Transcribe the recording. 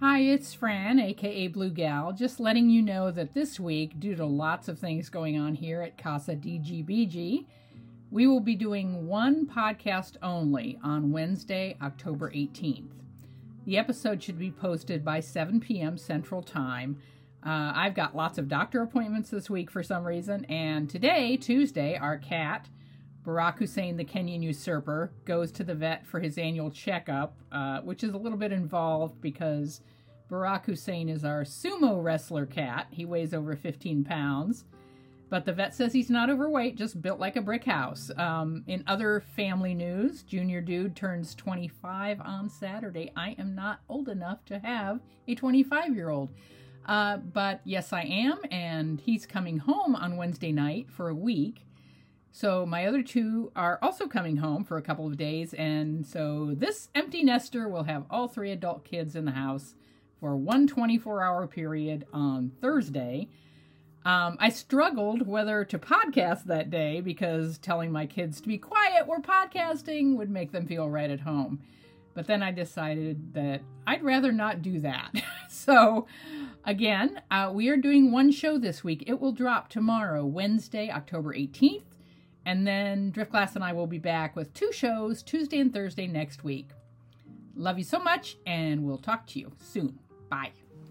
Hi, it's Fran, aka Blue Gal, just letting you know that this week, due to lots of things going on here at Casa DGBG, we will be doing one podcast only on Wednesday, October 18th. The episode should be posted by 7 p.m. Central Time. Uh, I've got lots of doctor appointments this week for some reason, and today, Tuesday, our cat, Barack Hussein, the Kenyan usurper, goes to the vet for his annual checkup, uh, which is a little bit involved because Barack Hussein is our sumo wrestler cat. He weighs over 15 pounds. But the vet says he's not overweight, just built like a brick house. Um, in other family news, Junior Dude turns 25 on Saturday. I am not old enough to have a 25 year old. Uh, but yes, I am, and he's coming home on Wednesday night for a week. So my other two are also coming home for a couple of days, and so this empty nester will have all three adult kids in the house for one 24 hour period on Thursday. Um, I struggled whether to podcast that day because telling my kids to be quiet, we're podcasting, would make them feel right at home. But then I decided that I'd rather not do that. so, again, uh, we are doing one show this week. It will drop tomorrow, Wednesday, October 18th. And then Driftglass and I will be back with two shows Tuesday and Thursday next week. Love you so much, and we'll talk to you soon. Bye.